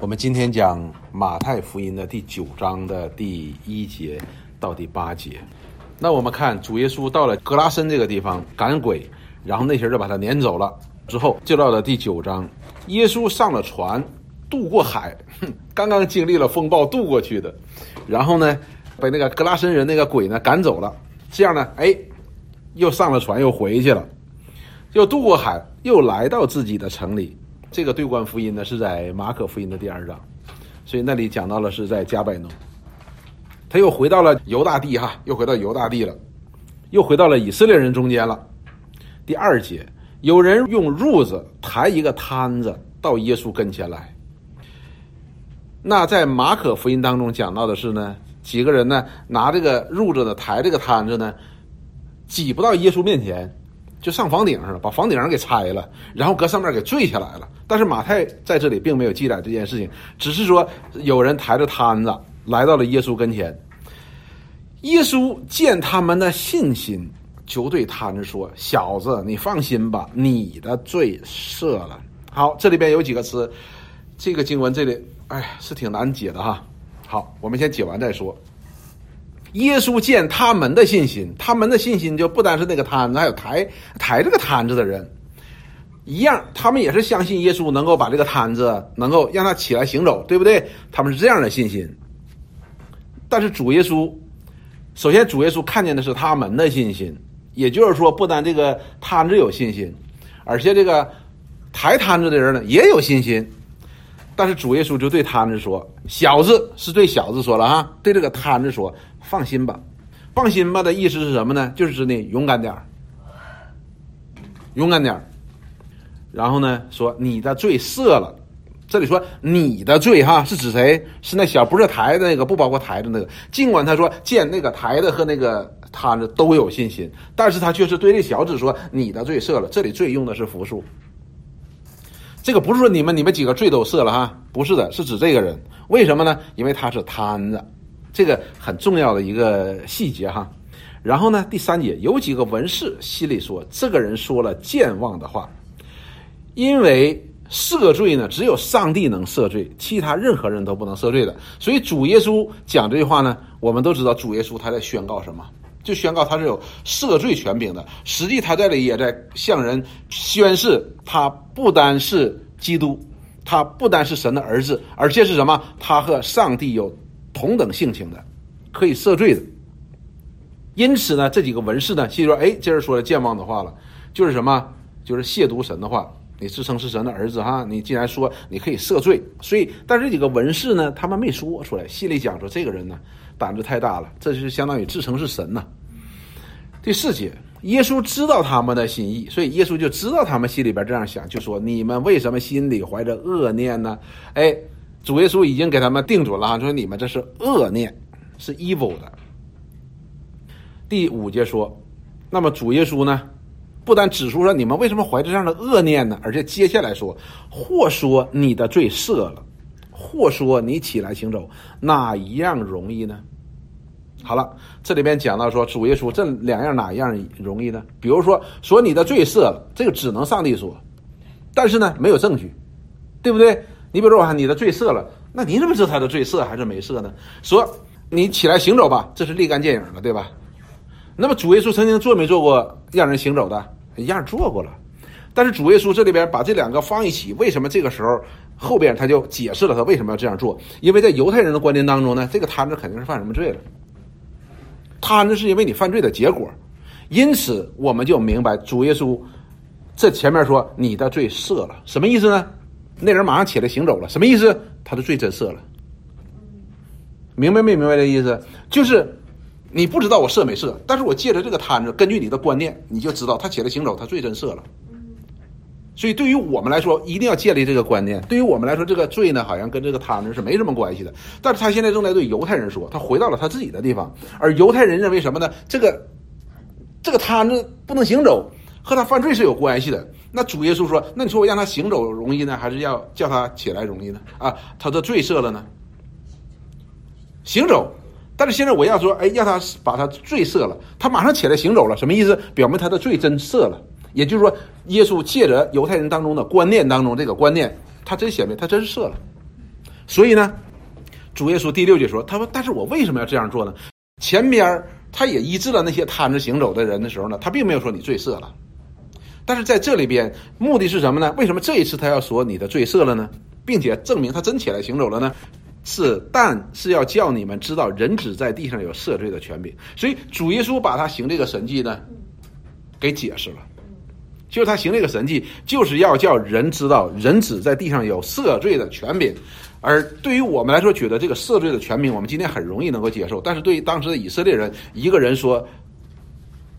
我们今天讲马太福音的第九章的第一节到第八节。那我们看主耶稣到了格拉森这个地方赶鬼，然后那些人就把他撵走了。之后就到了第九章，耶稣上了船，渡过海，刚刚经历了风暴渡过去的，然后呢，被那个格拉森人那个鬼呢赶走了。这样呢，哎，又上了船，又回去了，又渡过海，又来到自己的城里。这个对观福音呢是在马可福音的第二章，所以那里讲到了是在加百农。他又回到了犹大地哈，又回到犹大地了，又回到了以色列人中间了。第二节，有人用褥子抬一个摊子到耶稣跟前来。那在马可福音当中讲到的是呢，几个人呢拿这个褥子呢抬这个摊子呢，挤不到耶稣面前。就上房顶上了，把房顶上给拆了，然后搁上面给坠下来了。但是马太在这里并没有记载这件事情，只是说有人抬着摊子来到了耶稣跟前。耶稣见他们的信心，就对摊子说：“小子，你放心吧，你的罪赦了。”好，这里边有几个词，这个经文这里，哎，是挺难解的哈。好，我们先解完再说。耶稣见他们的信心，他们的信心就不单是那个摊子，还有抬抬这个摊子的人一样，他们也是相信耶稣能够把这个摊子能够让他起来行走，对不对？他们是这样的信心。但是主耶稣，首先主耶稣看见的是他们的信心，也就是说，不单这个摊子有信心，而且这个抬摊子的人呢也有信心。但是主耶稣就对摊子说：“小子，是对小子说了哈，对这个摊子说。”放心吧，放心吧的意思是什么呢？就是指你勇敢点儿，勇敢点儿。然后呢，说你的罪赦了。这里说你的罪哈，是指谁？是那小不是抬的那个，不包括抬的那个。尽管他说见那个抬的和那个摊子都有信心，但是他却是对这小子说你的罪赦了。这里罪用的是复数，这个不是说你们你们几个罪都赦了哈，不是的，是指这个人。为什么呢？因为他是摊子。这个很重要的一个细节哈，然后呢，第三节有几个文士心里说，这个人说了健忘的话，因为赦罪呢，只有上帝能赦罪，其他任何人都不能赦罪的。所以主耶稣讲这句话呢，我们都知道主耶稣他在宣告什么，就宣告他是有赦罪权柄的。实际他这里也在向人宣誓，他不单是基督，他不单是神的儿子，而且是什么？他和上帝有。同等性情的，可以赦罪的。因此呢，这几个文士呢，心说：“哎，今儿说了健忘的话了，就是什么？就是亵渎神的话。你自称是神的儿子哈，你既然说你可以赦罪，所以，但是这几个文士呢，他们没说出来，心里讲说：这个人呢，胆子太大了，这就是相当于自称是神呐。第四节，耶稣知道他们的心意，所以耶稣就知道他们心里边这样想，就说：你们为什么心里怀着恶念呢？哎。主耶稣已经给他们定准了啊，说你们这是恶念，是 evil 的。第五节说，那么主耶稣呢，不但指出说你们为什么怀着这样的恶念呢，而且接下来说，或说你的罪赦了，或说你起来行走，哪一样容易呢？好了，这里边讲到说，主耶稣这两样哪一样容易呢？比如说说你的罪赦了，这个只能上帝说，但是呢没有证据，对不对？你比如说啊，你的罪赦了，那你怎么知道他的罪赦还是没赦呢？说你起来行走吧，这是立竿见影的，对吧？那么主耶稣曾经做没做过让人行走的？一样做过了。但是主耶稣这里边把这两个放一起，为什么这个时候后边他就解释了他为什么要这样做？因为在犹太人的观念当中呢，这个摊子肯定是犯什么罪了？摊子是因为你犯罪的结果，因此我们就明白主耶稣这前面说你的罪赦了，什么意思呢？那人马上起来行走了，什么意思？他的罪真赦了，明白没明白这意思？就是你不知道我赦没赦，但是我借着这个摊子，根据你的观念，你就知道他起来行走，他罪真赦了。所以对于我们来说，一定要建立这个观念。对于我们来说，这个罪呢，好像跟这个摊子是没什么关系的。但是他现在正在对犹太人说，他回到了他自己的地方，而犹太人认为什么呢？这个这个摊子不能行走，和他犯罪是有关系的。那主耶稣说：“那你说我让他行走容易呢，还是要叫他起来容易呢？啊，他的罪赦了呢？行走，但是现在我要说，哎，让他把他罪赦了，他马上起来行走了，什么意思？表明他的罪真赦了。也就是说，耶稣借着犹太人当中的观念当中这个观念，他真显明他真赦了。所以呢，主耶稣第六节说：“他说，但是我为什么要这样做呢？前边他也医治了那些瘫着行走的人的时候呢，他并没有说你罪赦了。但是在这里边，目的是什么呢？为什么这一次他要说你的罪赦了呢？并且证明他真起来行走了呢？是，但是要叫你们知道，人只在地上有赦罪的权柄。所以主耶稣把他行这个神迹呢，给解释了。”就是他行这个神迹，就是要叫人知道人只在地上有赦罪的权柄，而对于我们来说，觉得这个赦罪的权柄，我们今天很容易能够接受。但是对于当时的以色列人，一个人说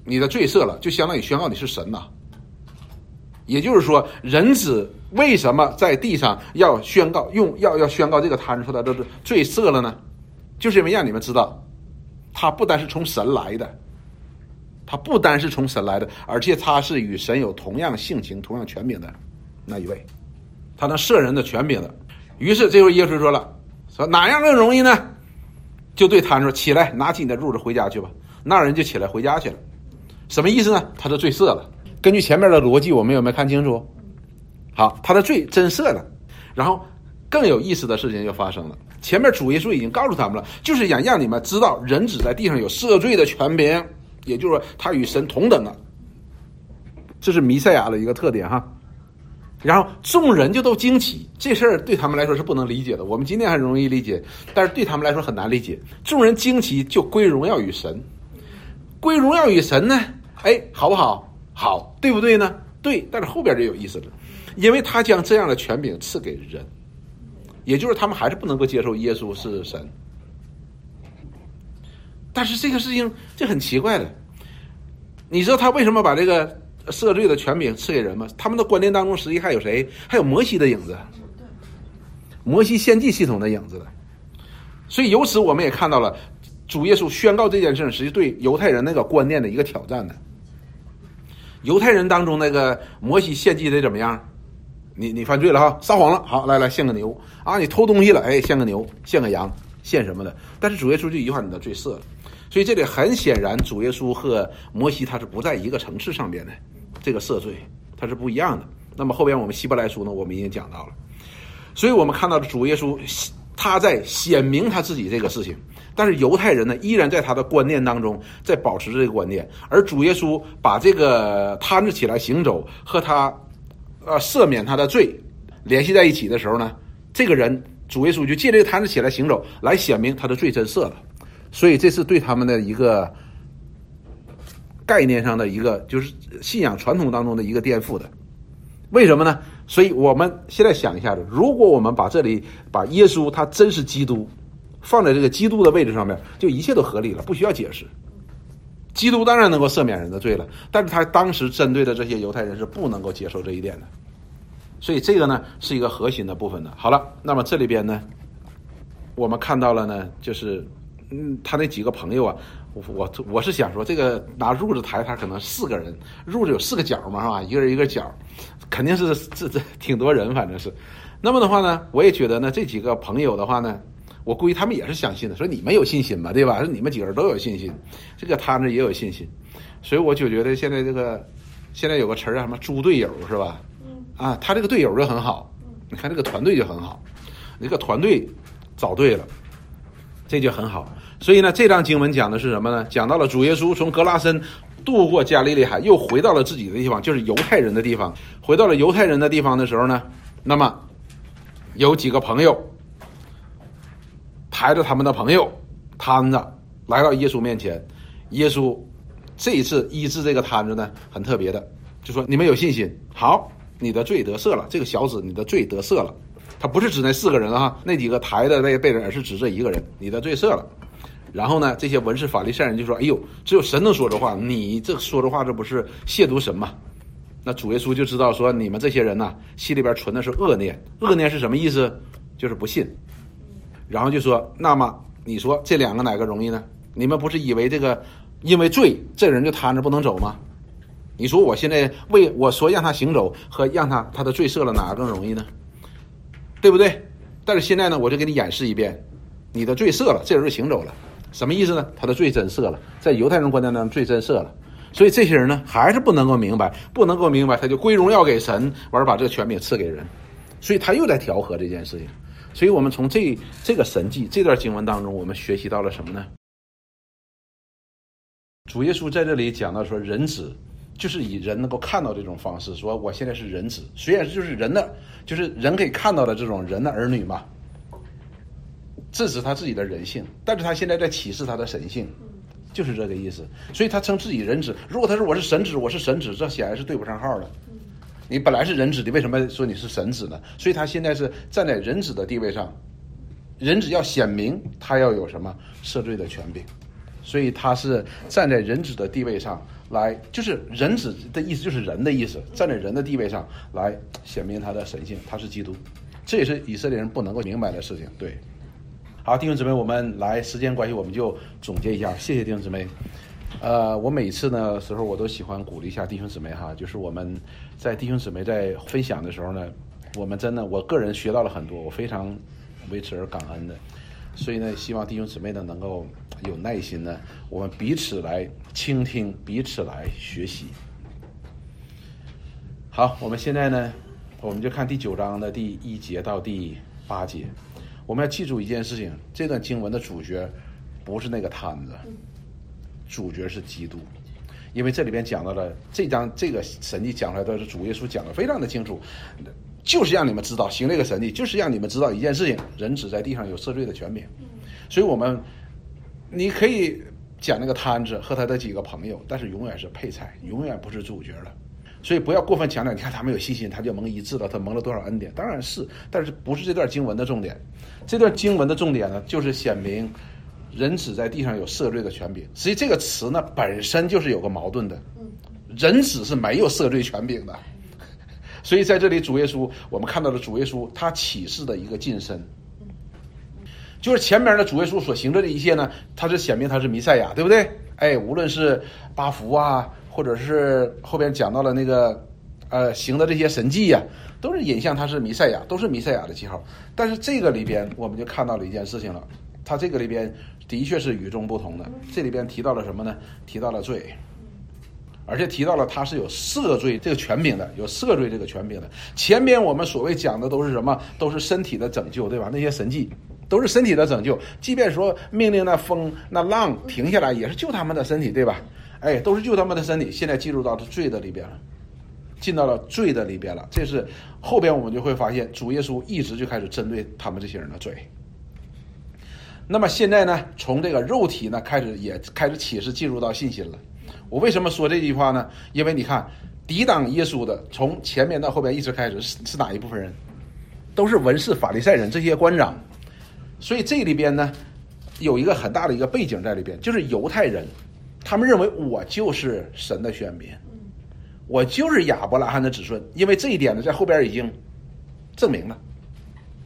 你的罪赦了，就相当于宣告你是神呐。也就是说，人子为什么在地上要宣告用要要宣告这个摊出来都是罪赦了呢？就是因为让你们知道，他不单是从神来的。他不单是从神来的，而且他是与神有同样性情、同样权柄的那一位，他能赦人的权柄的。于是这回耶稣说了：“说哪样更容易呢？”就对他说：“起来，拿起你的褥子回家去吧。”那人就起来回家去了。什么意思呢？他的罪赦了。根据前面的逻辑，我们有没有看清楚？好，他的罪真赦了。然后更有意思的事情就发生了。前面主耶稣已经告诉他们了，就是想让你们知道人子在地上有赦罪的权柄。也就是说，他与神同等啊，这是弥赛亚的一个特点哈。然后众人就都惊奇，这事儿对他们来说是不能理解的。我们今天还容易理解，但是对他们来说很难理解。众人惊奇，就归荣耀与神，归荣耀与神呢？哎，好不好？好，对不对呢？对。但是后边就有意思了，因为他将这样的权柄赐给人，也就是他们还是不能够接受耶稣是神。但是这个事情这很奇怪的，你知道他为什么把这个赦罪的权柄赐给人吗？他们的观念当中，实际还有谁？还有摩西的影子，摩西献祭系统的影子的。所以由此我们也看到了主耶稣宣告这件事，实际对犹太人那个观念的一个挑战的。犹太人当中那个摩西献祭得怎么样？你你犯罪了哈，撒谎了，好来来献个牛啊！你偷东西了，哎，献个牛，献个羊，献什么的？但是主耶稣就一句话，你的罪赦了。所以这里很显然，主耶稣和摩西他是不在一个层次上边的，这个赦罪他是不一样的。那么后边我们希伯来书呢，我们已经讲到了。所以我们看到的主耶稣他在显明他自己这个事情，但是犹太人呢依然在他的观念当中在保持这个观念，而主耶稣把这个摊子起来行走和他呃赦免他的罪联系在一起的时候呢，这个人主耶稣就借这个摊子起来行走来显明他的罪真赦了。所以这是对他们的一个概念上的一个，就是信仰传统当中的一个颠覆的。为什么呢？所以我们现在想一下子，如果我们把这里把耶稣他真是基督放在这个基督的位置上面，就一切都合理了，不需要解释。基督当然能够赦免人的罪了，但是他当时针对的这些犹太人是不能够接受这一点的。所以这个呢是一个核心的部分的。好了，那么这里边呢，我们看到了呢，就是。嗯，他那几个朋友啊，我我是想说，这个拿褥子抬他，可能四个人，褥子有四个角嘛，是吧？一个人一个角，肯定是这这挺多人，反正是。那么的话呢，我也觉得呢，这几个朋友的话呢，我估计他们也是相信的，说你们有信心吧，对吧？说你们几个人都有信心，这个他们也有信心，所以我就觉得现在这个现在有个词儿叫什么“猪队友”是吧？啊，他这个队友就很好，你看这个团队就很好，这个团队找对了，这就很好。所以呢，这章经文讲的是什么呢？讲到了主耶稣从格拉森渡过加利利海，又回到了自己的地方，就是犹太人的地方。回到了犹太人的地方的时候呢，那么有几个朋友抬着他们的朋友摊子来到耶稣面前。耶稣这一次医治这个摊子呢，很特别的，就说：“你们有信心，好，你的罪得赦了。这个小子，你的罪得赦了。他不是指那四个人啊，那几个抬的那被人，而是指这一个人，你的罪赦了。”然后呢，这些文士法利赛人就说：“哎呦，只有神能说这话，你这说这话，这不是亵渎神吗？”那主耶稣就知道说：“你们这些人呐，心里边存的是恶念，恶念是什么意思？就是不信。”然后就说：“那么你说这两个哪个容易呢？你们不是以为这个因为罪，这人就瘫着不能走吗？你说我现在为我说让他行走和让他他的罪赦了，哪个更容易呢？对不对？但是现在呢，我就给你演示一遍，你的罪赦了，这人就行走了。”什么意思呢？他的罪真赦了，在犹太人观念当中，罪真赦了。所以这些人呢，还是不能够明白，不能够明白，他就归荣耀给神，完了把这个权柄赐给人。所以他又在调和这件事情。所以我们从这这个神迹这段经文当中，我们学习到了什么呢？主耶稣在这里讲到说，人子就是以人能够看到这种方式，说我现在是人子，虽然就是人的，就是人可以看到的这种人的儿女嘛，这是他自己的人性，但是他现在在启示他的神性，就是这个意思。所以他称自己人子。如果他说我是神子，我是神子，这显然是对不上号的。你本来是人子，你为什么说你是神子呢？所以他现在是站在人子的地位上，人子要显明他要有什么赦罪的权柄。所以他是站在人子的地位上来，就是人子的意思就是人的意思，站在人的地位上来显明他的神性，他是基督，这也是以色列人不能够明白的事情。对，好，弟兄姊妹，我们来时间关系，我们就总结一下。谢谢弟兄姊妹。呃，我每次呢时候我都喜欢鼓励一下弟兄姊妹哈，就是我们在弟兄姊妹在分享的时候呢，我们真的我个人学到了很多，我非常为此而感恩的。所以呢，希望弟兄姊妹呢能够有耐心呢，我们彼此来倾听，彼此来学习。好，我们现在呢，我们就看第九章的第一节到第八节。我们要记住一件事情：这段经文的主角不是那个摊子，主角是基督。因为这里边讲到了这章这个神迹讲出来的是主耶稣讲的非常的清楚。就是让你们知道行这个神迹，就是让你们知道一件事情：人只在地上有赦罪的权柄。所以，我们你可以讲那个摊子和他的几个朋友，但是永远是配菜，永远不是主角了。所以，不要过分强调。你看他们有信心，他就蒙医治了，他蒙了多少恩典？当然是，但是不是这段经文的重点。这段经文的重点呢，就是显明人只在地上有赦罪的权柄。实际这个词呢，本身就是有个矛盾的。人子是没有赦罪权柄的。所以在这里，主耶稣，我们看到了主耶稣他启示的一个近身，就是前面的主耶稣所行的这一切呢，他是显明他是弥赛亚，对不对？哎，无论是八福啊，或者是后边讲到了那个，呃，行的这些神迹呀，都是引向他是弥赛亚，都是弥赛亚的记号。但是这个里边，我们就看到了一件事情了，他这个里边的确是与众不同的。这里边提到了什么呢？提到了罪。而且提到了他是有赦罪这个权柄的，有赦罪这个权柄的。前边我们所谓讲的都是什么？都是身体的拯救，对吧？那些神迹都是身体的拯救。即便说命令那风那浪停下来，也是救他们的身体，对吧？哎，都是救他们的身体。现在进入到罪的里边了，进到了罪的里边了。这是后边我们就会发现，主耶稣一直就开始针对他们这些人的罪。那么现在呢，从这个肉体呢开始，也开始启示进入到信心了。我为什么说这句话呢？因为你看，抵挡耶稣的，从前面到后边一直开始是是哪一部分人？都是文士、法利赛人这些官长。所以这里边呢，有一个很大的一个背景在里边，就是犹太人，他们认为我就是神的选民，我就是亚伯拉罕的子孙。因为这一点呢，在后边已经证明了，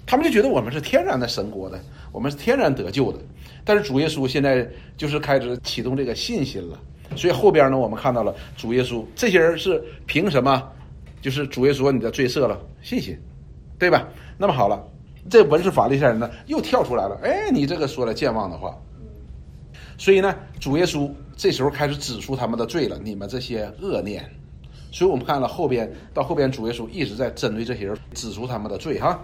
他们就觉得我们是天然的神国的，我们是天然得救的。但是主耶稣现在就是开始启动这个信心了。所以后边呢，我们看到了主耶稣这些人是凭什么？就是主耶稣你的罪赦了，信心，对吧？那么好了，这文士法利赛人呢又跳出来了，哎，你这个说了健忘的话。所以呢，主耶稣这时候开始指出他们的罪了，你们这些恶念。所以我们看了后边到后边，主耶稣一直在针对这些人指出他们的罪哈。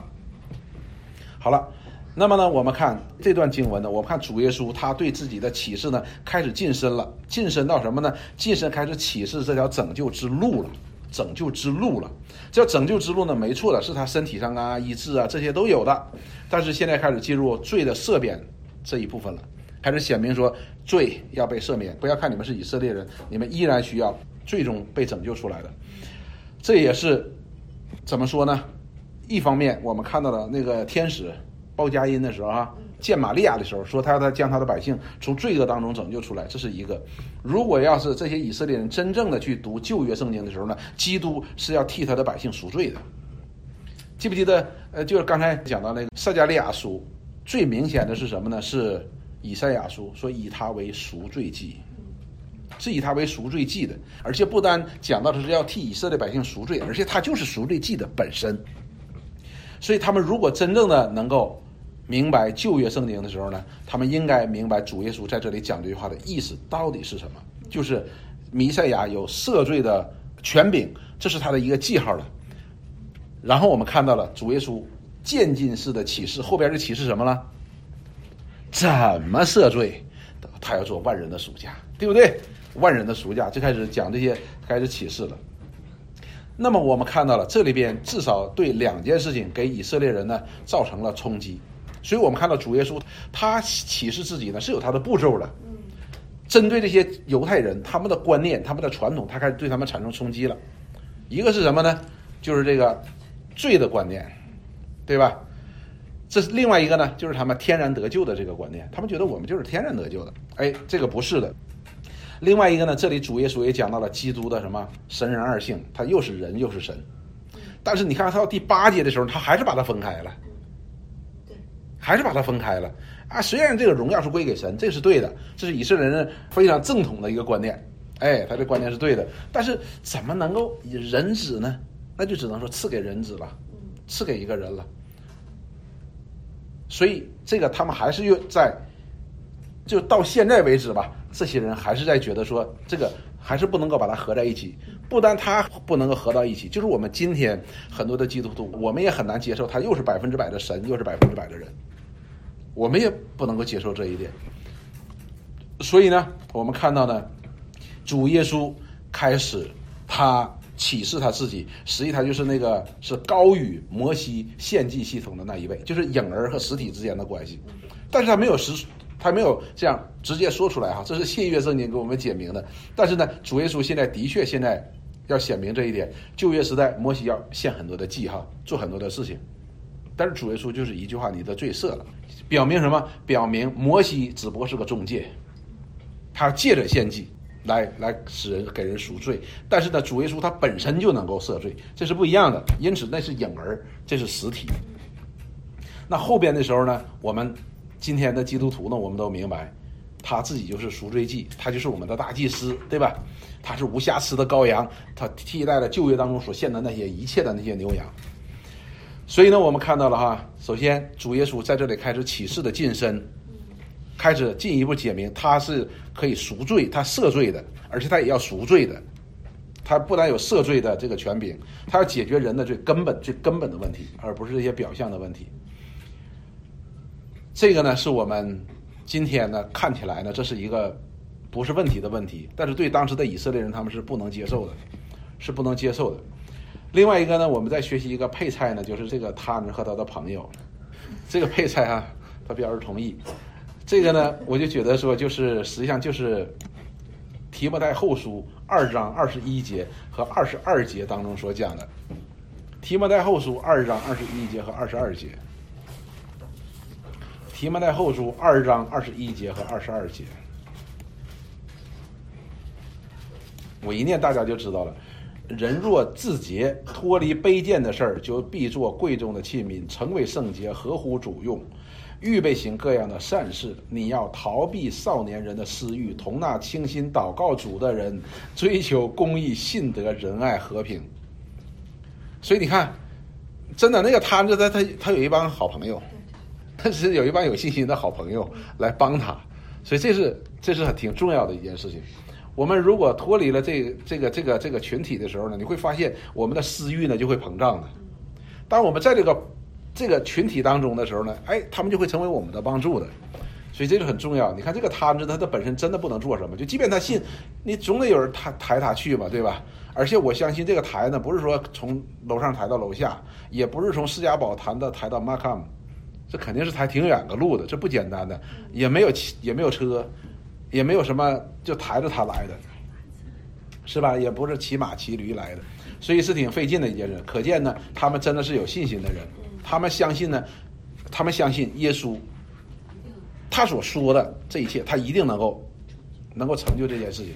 好了。那么呢，我们看这段经文呢，我们看主耶稣他对自己的启示呢，开始晋升了，晋升到什么呢？晋升开始启示这条拯救之路了，拯救之路了。这拯救之路呢，没错的，是他身体上啊、医治啊这些都有的。但是现在开始进入罪的赦免这一部分了，开始显明说罪要被赦免。不要看你们是以色列人，你们依然需要最终被拯救出来的。这也是怎么说呢？一方面我们看到了那个天使。报佳音的时候啊，见玛利亚的时候，说他要他将他的百姓从罪恶当中拯救出来，这是一个。如果要是这些以色列人真正的去读旧约圣经的时候呢，基督是要替他的百姓赎罪的。记不记得？呃，就是刚才讲到那个撒加利亚书，最明显的是什么呢？是以赛亚书，说以他为赎罪祭，是以他为赎罪祭的。而且不单讲到的是要替以色列百姓赎罪，而且他就是赎罪祭的本身。所以他们如果真正的能够。明白旧约圣经的时候呢，他们应该明白主耶稣在这里讲这句话的意思到底是什么，就是弥赛亚有赦罪的权柄，这是他的一个记号了。然后我们看到了主耶稣渐进式的启示，后边就启示什么了？怎么赦罪？他要做万人的赎价，对不对？万人的赎价就开始讲这些，开始启示了。那么我们看到了这里边至少对两件事情给以色列人呢造成了冲击，所以我们看到主耶稣他启示自己呢是有他的步骤的。针对这些犹太人他们的观念、他们的传统，他开始对他们产生冲击了。一个是什么呢？就是这个罪的观念，对吧？这是另外一个呢，就是他们天然得救的这个观念，他们觉得我们就是天然得救的。哎，这个不是的。另外一个呢，这里主耶稣也讲到了基督的什么神人二性，他又是人又是神。但是你看他到第八节的时候，他还是把它分开了，对，还是把它分开了。啊，虽然这个荣耀是归给神，这是对的，这是以色列人非常正统的一个观念，哎，他这观念是对的。但是怎么能够以人子呢？那就只能说赐给人子了，赐给一个人了。所以这个他们还是又在，就到现在为止吧，这些人还是在觉得说这个还是不能够把它合在一起。不单他不能够合到一起，就是我们今天很多的基督徒，我们也很难接受他又是百分之百的神，又是百分之百的人。我们也不能够接受这一点，所以呢，我们看到呢，主耶稣开始他启示他自己，实际他就是那个是高于摩西献祭系统的那一位，就是影儿和实体之间的关系，但是他没有实，他没有这样直接说出来哈，这是信约圣经给我们解明的。但是呢，主耶稣现在的确现在要显明这一点，旧约时代摩西要献很多的祭哈，做很多的事情，但是主耶稣就是一句话，你的罪赦了。表明什么？表明摩西只不过是个中介，他借着献祭来来使人给人赎罪。但是呢，主耶稣他本身就能够赦罪，这是不一样的。因此那是影儿，这是实体。那后边的时候呢，我们今天的基督徒呢，我们都明白，他自己就是赎罪祭，他就是我们的大祭司，对吧？他是无瑕疵的羔羊，他替代了旧约当中所献的那些一切的那些牛羊。所以呢，我们看到了哈，首先主耶稣在这里开始启示的晋升，开始进一步解明他是可以赎罪、他赦罪的，而且他也要赎罪的。他不但有赦罪的这个权柄，他要解决人的最根本、最根本的问题，而不是这些表象的问题。这个呢，是我们今天呢看起来呢，这是一个不是问题的问题，但是对当时的以色列人他们是不能接受的，是不能接受的。另外一个呢，我们在学习一个配菜呢，就是这个他呢和他的朋友，这个配菜啊，他表示同意。这个呢，我就觉得说，就是实际上就是提摩太后书二章二十一节和二十二节当中所讲的。提摩太后书二章二十一节和二十二节。提摩太后书二章二十一节和二十二节。我一念大家就知道了。人若自洁，脱离卑贱的事儿，就必做贵重的器皿，成为圣洁，合乎主用，预备行各样的善事。你要逃避少年人的私欲，同那倾心祷告主的人，追求公义、信德、仁爱、和平。所以你看，真的那个摊子，他他他有一帮好朋友，他是有一帮有信心的好朋友来帮他，所以这是这是很挺重要的一件事情。我们如果脱离了这这个这个这个群体的时候呢，你会发现我们的私欲呢就会膨胀的。当我们在这个这个群体当中的时候呢，哎，他们就会成为我们的帮助的。所以这个很重要。你看这个摊子，他的本身真的不能做什么，就即便他信，你总得有人抬抬他去嘛，对吧？而且我相信这个抬呢，不是说从楼上抬到楼下，也不是从释迦堡抬到抬到马卡姆，这肯定是抬挺远的路的，这不简单的，也没有骑，也没有车。也没有什么就抬着他来的，是吧？也不是骑马骑驴来的，所以是挺费劲的一件事。可见呢，他们真的是有信心的人，他们相信呢，他们相信耶稣，他所说的这一切，他一定能够能够成就这件事情，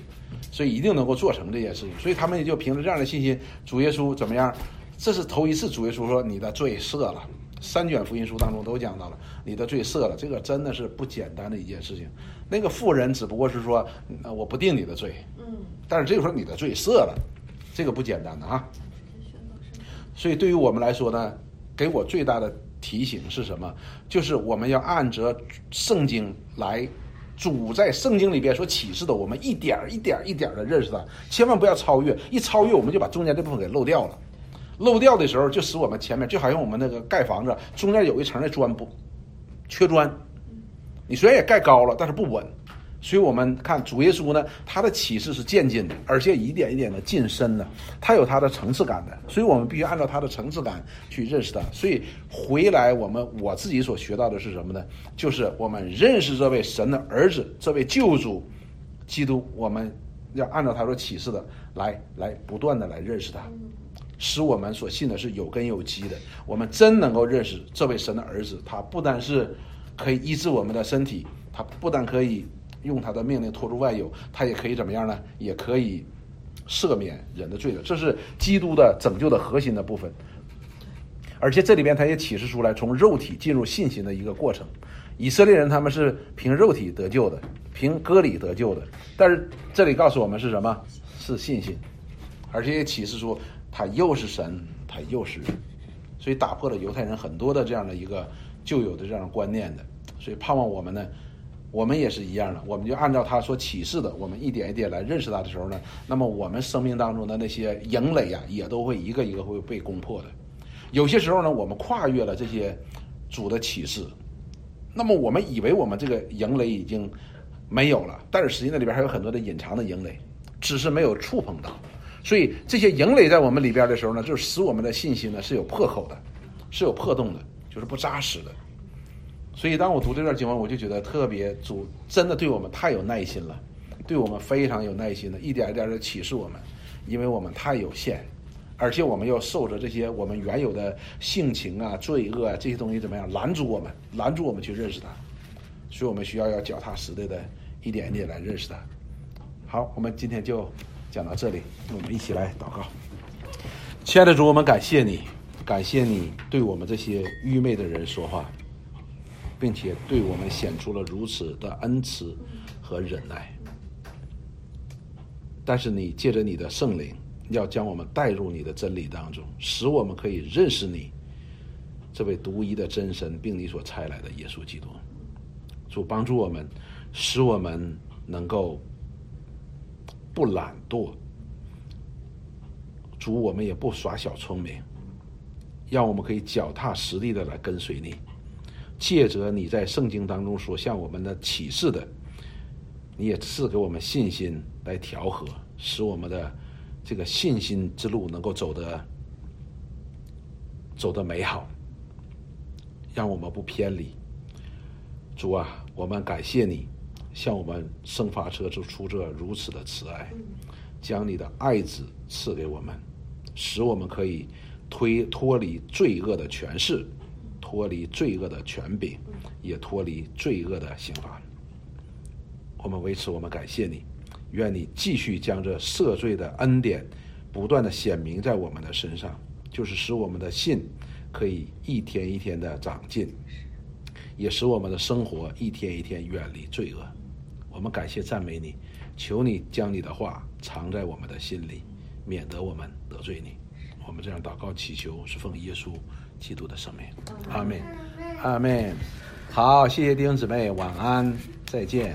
所以一定能够做成这件事情。所以他们也就凭着这样的信心，主耶稣怎么样？这是头一次主耶稣说你的罪赦了。三卷福音书当中都讲到了你的罪赦了，这个真的是不简单的一件事情。那个妇人只不过是说，我不定你的罪，嗯，但是这个时候你的罪赦了，这个不简单的啊。所以对于我们来说呢，给我最大的提醒是什么？就是我们要按着圣经来，主在圣经里边所启示的，我们一点一点一点的认识它，千万不要超越，一超越我们就把中间这部分给漏掉了。漏掉的时候，就使我们前面就好像我们那个盖房子中间有一层的砖不缺砖，你虽然也盖高了，但是不稳。所以我们看主耶稣呢，他的启示是渐进的，而且一点一点的晋升的，他有他的层次感的。所以我们必须按照他的层次感去认识他。所以回来，我们我自己所学到的是什么呢？就是我们认识这位神的儿子，这位救主基督，我们要按照他所启示的来来不断的来认识他，使我们所信的是有根有基的。我们真能够认识这位神的儿子，他不单是可以医治我们的身体，他不但可以。用他的命令拖出外有，他也可以怎么样呢？也可以赦免人的罪的，这是基督的拯救的核心的部分。而且这里边他也启示出来，从肉体进入信心的一个过程。以色列人他们是凭肉体得救的，凭割礼得救的，但是这里告诉我们是什么？是信心，而且也启示出他又是神，他又是人，所以打破了犹太人很多的这样的一个旧有的这样的观念的，所以盼望我们呢。我们也是一样的，我们就按照他所启示的，我们一点一点来认识他的时候呢，那么我们生命当中的那些营垒啊，也都会一个一个会被攻破的。有些时候呢，我们跨越了这些主的启示，那么我们以为我们这个营垒已经没有了，但是实际那里边还有很多的隐藏的营垒，只是没有触碰到。所以这些营垒在我们里边的时候呢，就是使我们的信心呢是有破口的，是有破洞的，就是不扎实的。所以，当我读这段经文，我就觉得特别主真的对我们太有耐心了，对我们非常有耐心的，一点一点的启示我们，因为我们太有限，而且我们要受着这些我们原有的性情啊、罪恶啊这些东西怎么样拦阻我们，拦住我们去认识他，所以我们需要要脚踏实地的一点一点来认识他。好，我们今天就讲到这里，我们一起来祷告。亲爱的主，我们感谢你，感谢你对我们这些愚昧的人说话。并且对我们显出了如此的恩慈和忍耐，但是你借着你的圣灵，要将我们带入你的真理当中，使我们可以认识你这位独一的真神，并你所差来的耶稣基督。主帮助我们，使我们能够不懒惰。主，我们也不耍小聪明，让我们可以脚踏实地的来跟随你。借着你在圣经当中所向我们的启示的，你也赐给我们信心来调和，使我们的这个信心之路能够走得走得美好，让我们不偏离。主啊，我们感谢你向我们生发出出这如此的慈爱，将你的爱子赐给我们，使我们可以推脱离罪恶的权势。脱离罪恶的权柄，也脱离罪恶的刑罚。我们为此，我们感谢你，愿你继续将这赦罪的恩典不断的显明在我们的身上，就是使我们的信可以一天一天的长进，也使我们的生活一天一天远离罪恶。我们感谢赞美你，求你将你的话藏在我们的心里，免得我们得罪你。我们这样祷告祈求，是奉耶稣。基督的圣名，阿门，阿门。好，谢谢弟兄姊妹，晚安，再见。